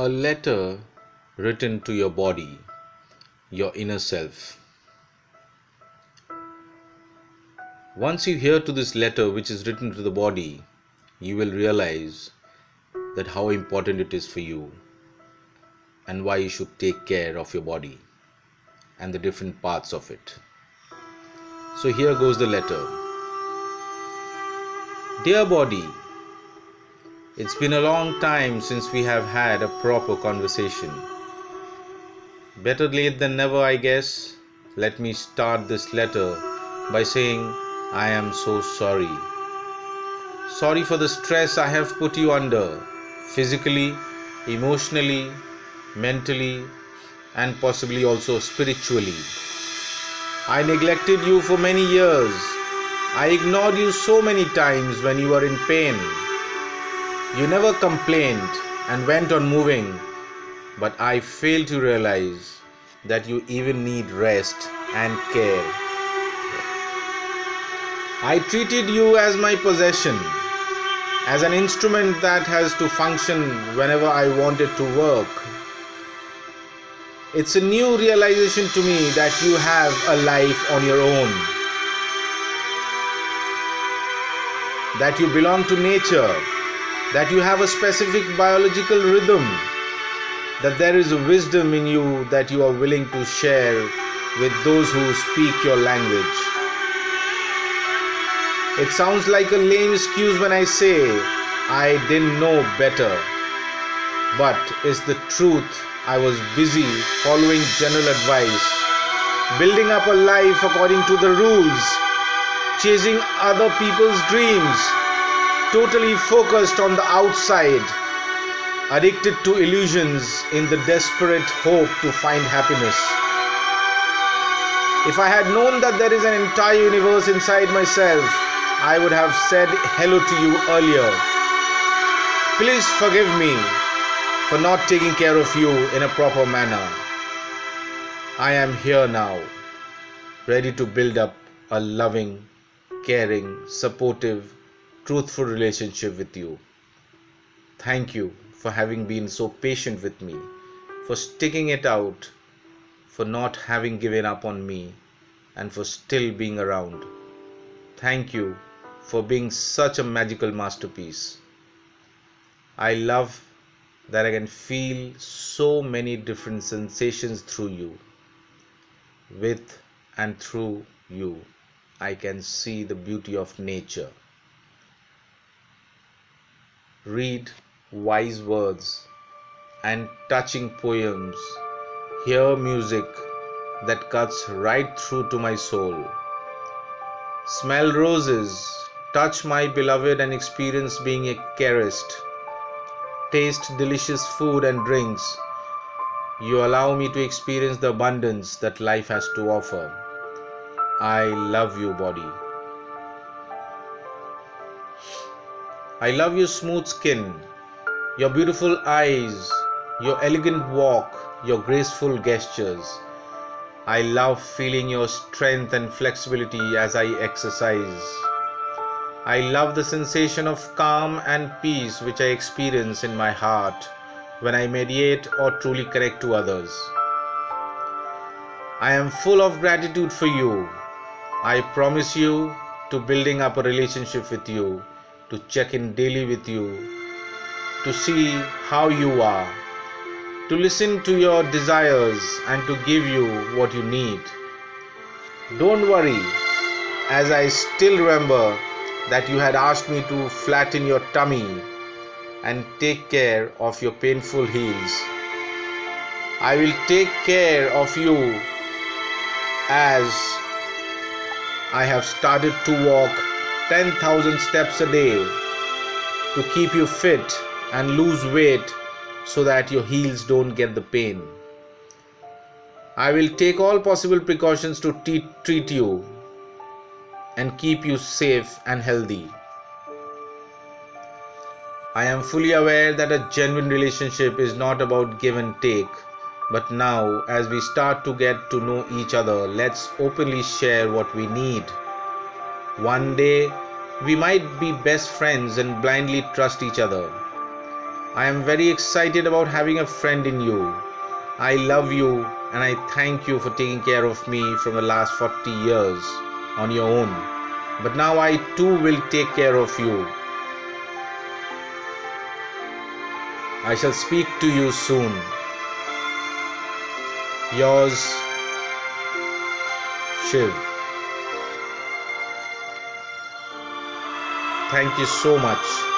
a letter written to your body, your inner self. Once you hear to this letter which is written to the body, you will realize that how important it is for you and why you should take care of your body and the different parts of it. So here goes the letter. Dear body, it's been a long time since we have had a proper conversation. Better late than never, I guess. Let me start this letter by saying I am so sorry. Sorry for the stress I have put you under, physically, emotionally, mentally, and possibly also spiritually. I neglected you for many years. I ignored you so many times when you were in pain. You never complained and went on moving, but I failed to realize that you even need rest and care. I treated you as my possession, as an instrument that has to function whenever I wanted to work. It's a new realization to me that you have a life on your own, that you belong to nature that you have a specific biological rhythm, that there is a wisdom in you that you are willing to share with those who speak your language. It sounds like a lame excuse when I say I didn't know better, but it's the truth. I was busy following general advice, building up a life according to the rules, chasing other people's dreams totally focused on the outside, addicted to illusions in the desperate hope to find happiness. If I had known that there is an entire universe inside myself, I would have said hello to you earlier. Please forgive me for not taking care of you in a proper manner. I am here now, ready to build up a loving, caring, supportive, truthful relationship with you. Thank you for having been so patient with me, for sticking it out, for not having given up on me, and for still being around. Thank you for being such a magical masterpiece. I love that I can feel so many different sensations through you. With and through you, I can see the beauty of nature read wise words and touching poems, hear music that cuts right through to my soul. Smell roses, touch my beloved and experience being a caressed. Taste delicious food and drinks. You allow me to experience the abundance that life has to offer. I love you, body. I love your smooth skin, your beautiful eyes, your elegant walk, your graceful gestures. I love feeling your strength and flexibility as I exercise. I love the sensation of calm and peace which I experience in my heart when I mediate or truly connect to others. I am full of gratitude for you. I promise you to building up a relationship with you to check in daily with you, to see how you are, to listen to your desires and to give you what you need. Don't worry, as I still remember that you had asked me to flatten your tummy and take care of your painful heels. I will take care of you as I have started to walk 10,000 steps a day to keep you fit and lose weight so that your heels don't get the pain. I will take all possible precautions to te- treat you and keep you safe and healthy. I am fully aware that a genuine relationship is not about give and take. But now, as we start to get to know each other, let's openly share what we need. One day, we might be best friends and blindly trust each other. I am very excited about having a friend in you. I love you and I thank you for taking care of me from the last 40 years on your own. But now I too will take care of you. I shall speak to you soon. Yours, Shiv. Thank you so much.